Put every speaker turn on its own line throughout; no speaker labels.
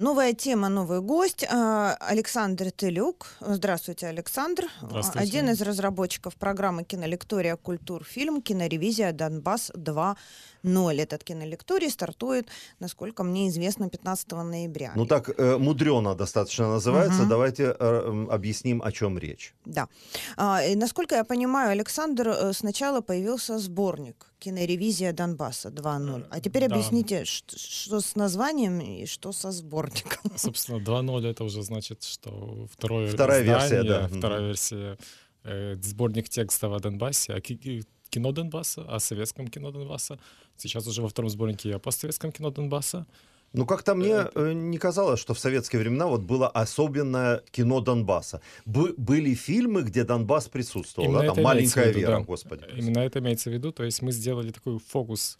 Новая тема, новый гость. А, Александр Телюк. Здравствуйте, Александр.
Здравствуйте.
Один из разработчиков программы «Кинолектория. Культурфильм. Киноревизия Донбасс 2.0». Этот кинолекторий стартует, насколько мне известно, 15 ноября.
Ну так э, мудрено достаточно называется.
Мгм.
Давайте э, объясним, о чем речь.
Да. А, и насколько я понимаю, Александр, э, сначала появился сборник «Киноревизия Донбасса 2.0». А теперь
Да.
объясните, ш- что с названием и что со сборником.
Собственно, 2.0 это уже значит, что второе
Вторая
издание,
версия, да.
Вторая
Мгм.
версия. э, сборник текстов о Донбассе, о ки- кино Донбасса, о советском кино Донбасса. Сейчас уже во втором сборнике и о постсоветском кино Донбасса.
Ну, как-то мне э, не казалось, что в советские времена вот было особенное кино Донбасса. Бы- были фильмы, где Донбасс присутствовал,
Именно
да, там «Маленькая
виду,
Вера»,
да.
господи.
Именно это имеется в виду. То есть мы сделали такой фокус.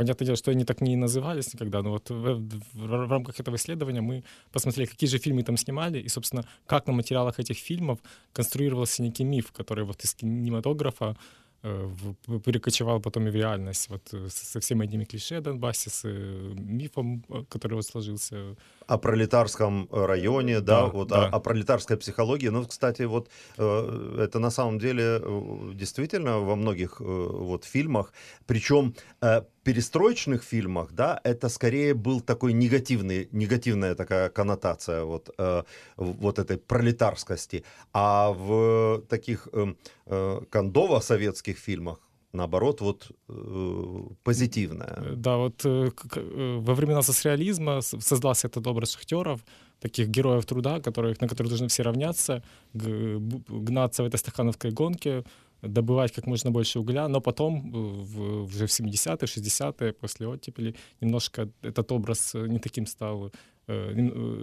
Понятное дело, что они так не назывались никогда, но вот в, в- в рамках этого исследования мы посмотрели, какие же фильмы там снимали, и, собственно, как на материалах этих фильмов конструировался некий миф, который вот из кинематографа э, перекочевал потом и в реальность, вот э, со всеми этими клише о Донбассе, с э, мифом, э, который вот сложился.
О пролетарском районе, да,
Да,
вот
да.
О, о пролетарской психологии. Ну, кстати, вот э, это на самом деле действительно во многих э, вот фильмах, причем э, перестроечных фильмах, да, это скорее был такой негативный, негативная такая коннотация вот, э, вот этой пролетарскости. А в таких э, э, кондово-советских фильмах наоборот, вот э, позитивная.
Э, Да, вот э, э, во времена соцреализма создался этот образ шахтеров, таких героев труда, которых, на которых должны все равняться, гнаться в этой стахановской гонке, добывать как можно больше угля, но потом, э, в, уже в 70-е, 60-е, после оттепели, немножко этот образ э, не таким стал, э,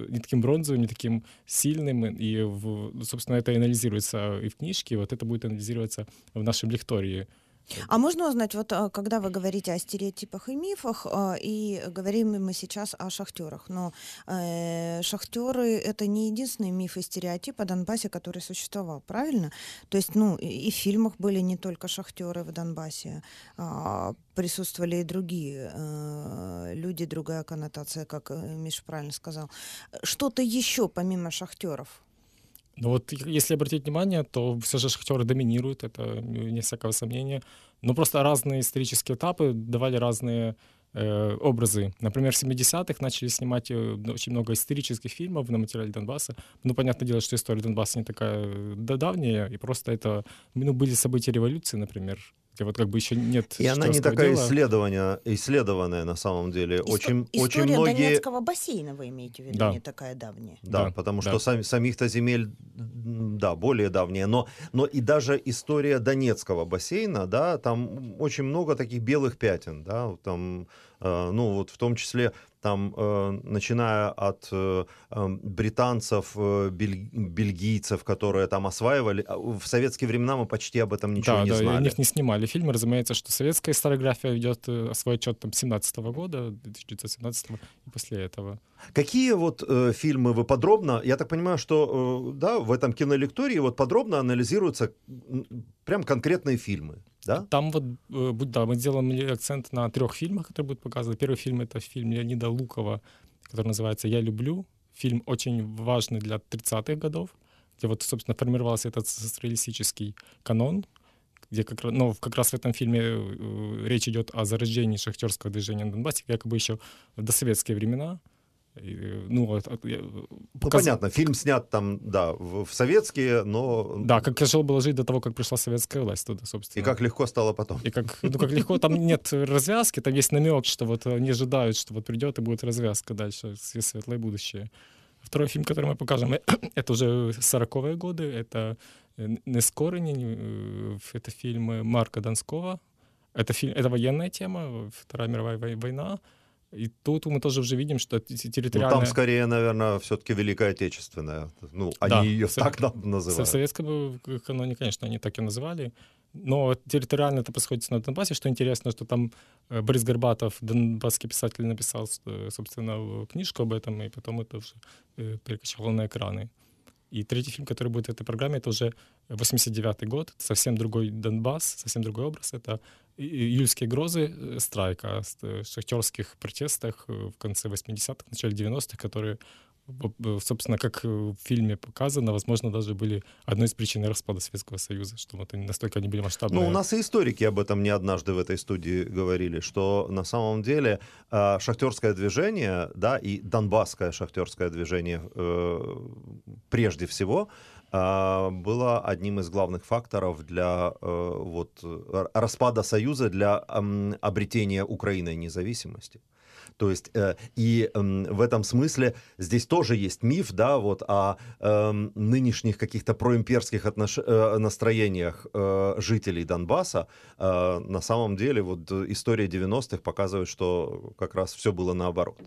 не таким бронзовым, не таким сильным, и, в- собственно, это анализируется и в книжке, и вот это будет анализироваться в нашем лектории.
А можно узнать, вот а, когда вы говорите о стереотипах и мифах, а, и говорим мы сейчас о шахтерах, но э, шахтеры это не единственный миф и стереотип о Донбассе, который существовал, правильно? То есть, ну, и в фильмах были не только шахтеры в Донбассе, а, присутствовали и другие э, люди, другая коннотация, как э, Миша правильно сказал. Что-то еще помимо шахтеров?
Ну вот если обратить внимание, то все же шахтеры доминируют, это м, не всякого сомнения. Но просто разные исторические этапы давали разные э, образы. Например, в 70-х начали снимать э, очень много исторических фильмов на материале Донбасса. Ну, понятное дело, что история Донбасса не такая э, да- давняя, и просто это ну, были события революции, например, где вот как бы еще нет
И она не такая
дела.
исследования, исследованная на самом деле.
Исто-
Очень,
История
очень многие...
Донецкого бассейна вы имеете в виду,
Да.
не такая давняя.
Да,
Да,
потому
да.
что сами, самих-то земель, да, более давние. Но, но и даже история Донецкого бассейна, да, там очень много таких белых пятен, да, там, ну вот в том числе там, э, начиная от э, э, британцев, э, бель- бельгийцев, которые там осваивали, а в советские времена мы почти об этом ничего
да,
не
да,
знали.
о них не снимали фильмы. Разумеется, что советская историография ведет э, свой отчет там 17 года, 1917 и после этого.
Какие вот э, фильмы вы подробно, я так понимаю, что э, да, в этом кинолектории вот подробно анализируются прям конкретные фильмы, да?
Там вот, э, да, мы сделаем акцент на трех фильмах, которые будут показаны. Первый фильм — это фильм Леонида Лукова, который называется «Я люблю». Фильм очень важный для 30-х годов, где вот, собственно, формировался этот социалистический канон, где как, раз- ну, как раз в этом фильме э, речь идет о зарождении шахтерского движения на Донбассе, якобы еще в досоветские времена. И, э, ну, вот, от- я,
Ну,
показ-
понятно, фильм снят там, да, в, в советские, но...
Да, как тяжело было жить до того, как пришла советская власть туда,
И
собственно.
как легко стало потом.
И как, ну, как легко, там нет развязки, там есть намек, что вот они ожидают, что вот придет и будет развязка дальше, с- светлое будущее. Второй фильм, который мы покажем, это уже 40-е годы, это э, «Нескорені», э, это фильм Марка Донского. Это, фильм, это военная тема, Вторая мировая вой- война. И тут мы тоже уже видим, что те-
Ну,
территориальная...
там скорее, наверное, все-таки Великая Отечественная. Ну, они
Да,
ее
со-
так нам
В
называют.
советском каноне, конечно, они так и называли. Но территориально это происходит на Донбассе. Что интересно, что там э, Борис Горбатов, донбасский писатель, написал, э, собственно, книжку об этом, и потом это уже э, перекочевало на экраны. И третий фильм, который будет в этой программе, это уже 89 год, совсем другой Донбасс, совсем другой образ. Это июльские грозы э, страйка, э, шахтерских протестах э, в конце 80-х, начале 90-х, которые собственно, как в фильме показано, возможно, даже были одной из причин распада Советского Союза, что вот настолько они были масштабные.
Ну, у нас и историки об этом не однажды в этой студии говорили, что на самом деле шахтерское движение, да, и донбасское шахтерское движение прежде всего, было одним из главных факторов для э, вот, распада Союза, для э, обретения Украины независимости. То есть э, и э, в этом смысле здесь тоже есть миф, да, вот о э, нынешних каких-то проимперских отнош... э, настроениях э, жителей Донбасса. Э, на самом деле вот история 90-х показывает, что как раз все было наоборот.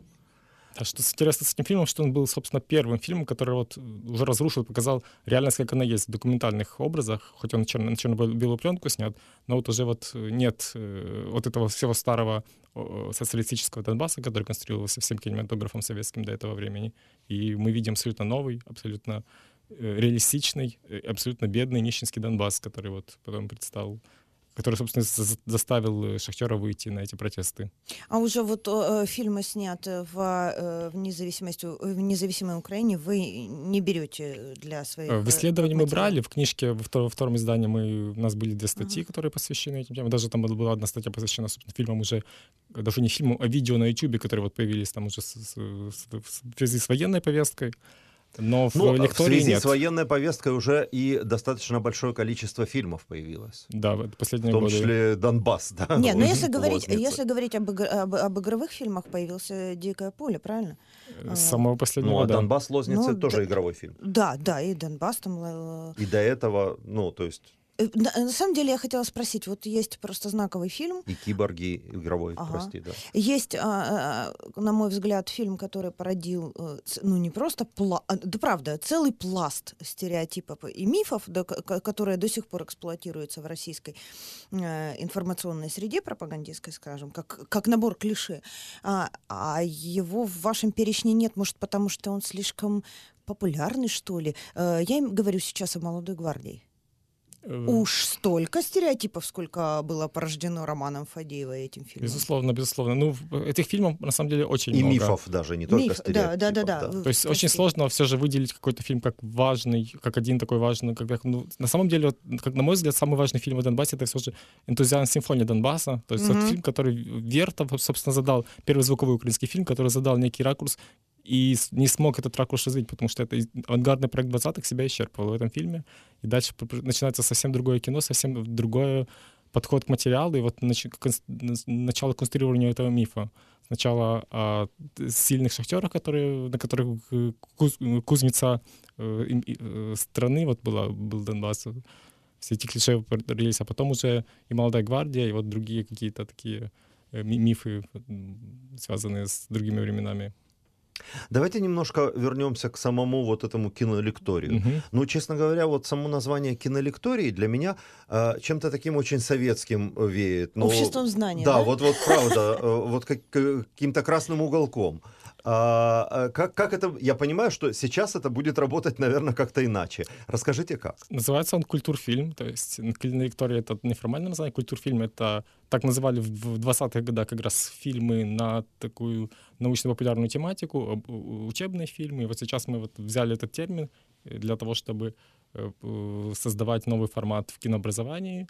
А что интересно с этим фильмом, что он был, собственно, первым фильмом, который вот уже разрушил, показал реальность, как она есть в документальных образах, хоть он на черно- черно-белую пленку снят, но вот уже вот нет э, вот этого всего старого социалистического Донбасса, который конструировался всем кинематографом советским до этого времени. И мы видим абсолютно новый, абсолютно э, реалистичный, э, абсолютно бедный нищенский Донбасс, который вот потом предстал который, собственно, заставил э, Шахтера выйти на эти протесты.
А уже вот э, фильмы сняты в, э, в, независимости, в независимой Украине вы не берете для своих...
В исследовании мы брали, в книжке, во втором, во втором издании мы, у нас были две статьи, uh-huh. которые посвящены этим темам. Даже там была одна статья посвящена, собственно, фильмам уже, даже не фильму, а видео на YouTube, которые вот появились там уже с, с, с, в связи с военной повесткой. Но в
ну,
лектории
в связи
нет.
с военной повесткой уже и достаточно большое количество фильмов появилось.
Да, в последние
В том
годы.
числе Донбасс, да.
Нет, но если говорить, если говорить об, об, об игровых фильмах, появился «Дикое поле», правильно?
С самого последнего,
Ну, а
да.
«Донбасс Лозница»
Ну,
тоже
да,
игровой фильм.
Да, да, и «Донбасс» там... э,
И до этого, ну, то есть
Э, На, на самом деле я хотела спросить, вот есть просто знаковый фильм,
и «Киборги» игровой,
Ага.
прости, да.
есть, а, а, на мой взгляд, фильм, который породил, э, ну не просто, пла- а, да правда, целый пласт стереотипов и мифов, да, которые до сих пор эксплуатируются в российской э, информационной среде пропагандистской, скажем, как, как набор клише. А, а его в вашем перечне нет, может, потому что он слишком популярный, что ли? Э, я им говорю сейчас о «Молодой гвардии».
Э,
Уж столько стереотипов, сколько было порождено романом Фадеева этим фильмом.
Безусловно, безусловно. Ну, в- этих фильмов на самом деле очень
И
много.
мифов даже, не только
Миф, да,
стереотипов.
да, да, да.
То есть очень
Прости.
сложно все же выделить какой-то фильм как важный, как один такой важный. Как, ну, на самом деле, вот, как на мой взгляд, самый важный фильм о Донбассе это все же «Энтузиазм симфония Донбасса». То есть
Мгм.
это фильм, который Вертов, собственно, задал, первый звуковой украинский фильм, который задал некий ракурс и не смог этот ракурс развить, потому что это авангардный проект 20-х себя исчерпывал в этом фильме. И дальше начинается совсем другое кино, совсем другой подход к материалу и вот нач- начало конструирования этого мифа. Сначала о сильных шахтерах, которые, на которых куз- кузница э, э, страны вот была, был Донбасс. Все эти клише родились, а потом уже и «Молодая гвардия», и вот другие какие-то такие э, ми- мифы, связанные с другими временами.
Давайте немножко вернемся к самому вот этому кинолекторию.
Мгм.
Ну, честно говоря, вот само название кинолектории для меня э, чем-то таким очень советским э, веет. Ну,
Обществом знания,
Да,
да?
вот, вот правда, э, вот как, каким-то красным уголком. А, а, как, как это, я понимаю, что сейчас это будет работать, наверное, как-то иначе. Расскажите, как.
Называется он культурфильм, то есть кинолектория это неформальное название, культурфильм это так называли в в 20-х годах как раз фильмы на такую научно-популярную тематику, учебные фильмы. И вот сейчас мы вот взяли этот термин э, для того, чтобы э, э, создавать новый формат в кинообразовании,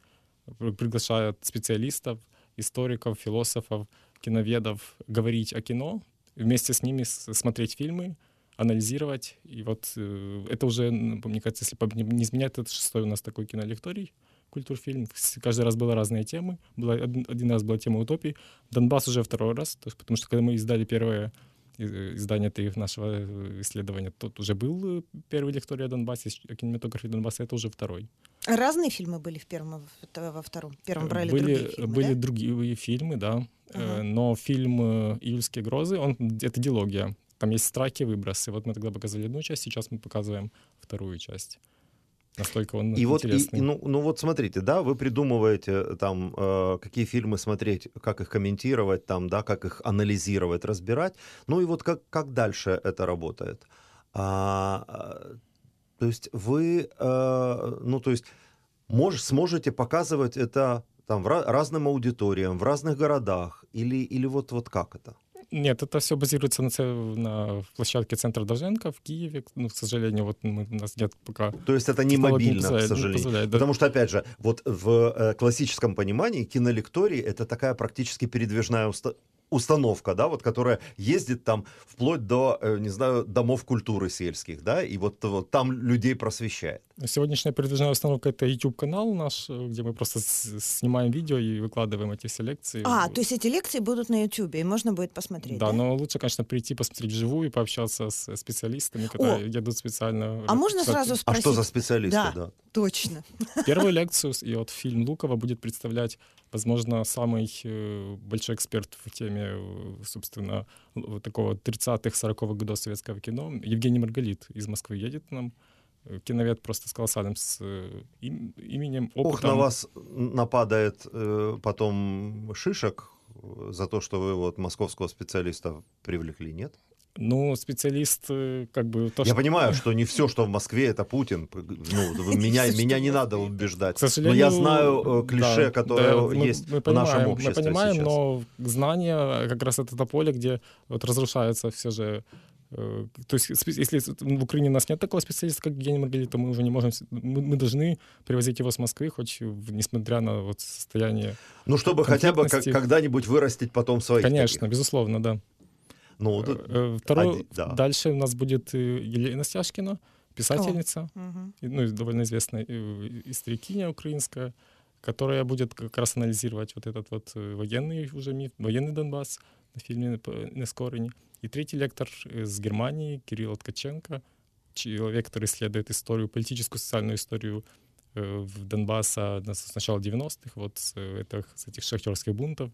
При- приглашают специалистов, историков, философов, киноведов говорить о кино, вместе с ними смотреть фильмы, анализировать. И вот э, это уже, мне кажется, если не изменять, это шестой у нас такой кинолекторий, культурфильм. Каждый раз были разные темы. Была, один, раз была тема утопии. Донбасс уже второй раз, потому что когда мы издали первое издание три нашего э, исследования, тут уже был э, первый лекторий о Донбассе, о кинематографе Донбасса, это уже второй.
Разные фильмы были в первом, во вт- во втором. В первом брали
были,
другие фильмы,
были
да?
другие фильмы, да. Э,
Ага.
Но фильм э, «Июльские грозы», он, это дилогия. Там есть страйки, выбросы. Вот мы тогда показывали одну часть, сейчас мы показываем вторую часть. Настолько он
И вот,
интересный.
и, ну, ну вот смотрите, да, вы придумываете там, э, какие фильмы смотреть, как их комментировать, там, да, как их анализировать, разбирать. Ну и вот как, как дальше это работает? А, а, То есть вы, э, ну, то есть мож, сможете показывать это там в разным аудиториям, в разных городах, или, или вот, вот как это?
Нет, это все базируется на, на площадке центра Долженко в Киеве. Ну, к сожалению, вот мы, у нас нет пока...
То есть это не мобильно, к
не
сожалению.
да.
Потому что, опять же, вот в э, классическом понимании кинолекторий это такая практически передвижная уста- установка, да, вот, которая ездит там вплоть до, э, не знаю, домов культуры сельских, да, и вот, вот там людей просвещает.
Сегодняшняя передвижная установка — это YouTube-канал наш, э, где мы просто снимаем видео и выкладываем эти все лекции.
А, то есть эти лекции будут на YouTube, и можно будет посмотреть, да?
Да, но лучше, конечно, прийти посмотреть вживую, пообщаться с специалистами, которые едут специально.
А можно
Кстати,
сразу
А
спросить?
что за специалисты,
Да.
да?
Точно.
Первую лекцию с- и вот фильм Лукова будет представлять, возможно, самый э, большой эксперт в теме, э, собственно, такого 30-х, 40-х годов советского кино. Евгений Маргалит из Москвы едет к нам. Киновед просто с колоссальным с, э, им- именем, опытом.
Ох, на вас нападает э, потом шишек э, за то, что вы вот московского специалиста привлекли, нет?
Ну, специалист, э, как бы... То,
Я
что-
понимаю, что не все, что в Москве, это Путин. Ну, вы меня, меня
в
не надо
Москве.
убеждать.
К сожалению,
но я знаю клише,
да,
которое
да,
есть
мы
в
понимаем,
нашем обществе
Мы понимаем,
сейчас.
но знания как раз это то поле, где вот разрушается все же то есть, если в Украине у нас нет такого специалиста, как Евгений Маргалит, то мы уже не можем, мы, мы должны привозить его с Москвы, хоть несмотря на вот состояние.
Ну, чтобы хотя бы как- когда-нибудь вырастить потом своих
Конечно,
таких.
безусловно, да.
Ну, вот,
Э, Второй,
Оди- да.
дальше у нас будет э, Елена Стяжкина, писательница, и, ну, довольно известная э, историкиня украинская, которая будет как раз анализировать вот этот вот э, военный уже миф, военный Донбасс на фильме по- «Нескорені». И третий лектор из Германии, Кирилл Ткаченко, человек, который исследует историю, политическую, социальную историю э, в Донбасса с начала 90-х, вот с, э, этих, с этих шахтерских бунтов.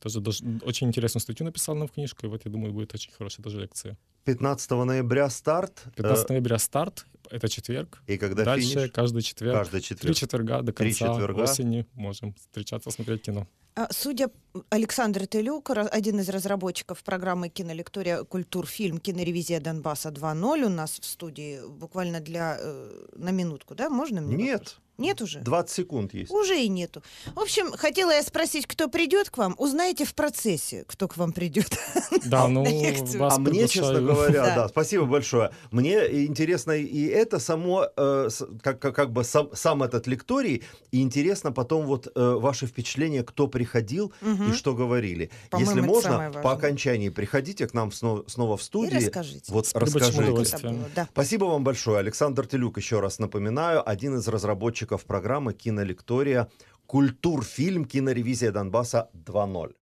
Тоже дож- очень интересную статью написал нам в книжку, и вот, я думаю, будет очень хорошая тоже лекция.
15 ноября старт. э,
15 ноября старт, это четверг.
и когда
Дальше
финиш?
каждый четверг.
Каждый
Три
четверг.
четверга до
Три
конца
четверга.
осени можем встречаться, смотреть кино.
А, Судя Александр Телюк, один из разработчиков программы кинолектория «Культурфильм. Киноревизия Донбасса 2.0» у нас в студии буквально для э, на минутку, да? Можно мне?
Нет,
вопрос? Нет уже?
20 секунд есть.
Уже и нету. В общем, хотела я спросить, кто придет к вам. Узнаете в процессе, кто к вам придет.
Да, ну, вас
а мне, честно говоря, да.
Да.
спасибо большое. Мне интересно и это само, э, как, как, как бы сам, сам этот лекторий, и интересно потом вот э, ваши впечатления, кто приходил и что говорили.
По-моему,
Если можно, по окончании приходите к нам снова, снова в
И
студию.
расскажите.
Вот расскажите. Спасибо вам большое. Александр Телюк, еще раз напоминаю, один из разработчиков программы «Кинолектория. Культурфильм. Киноревизия Донбасса 2.0».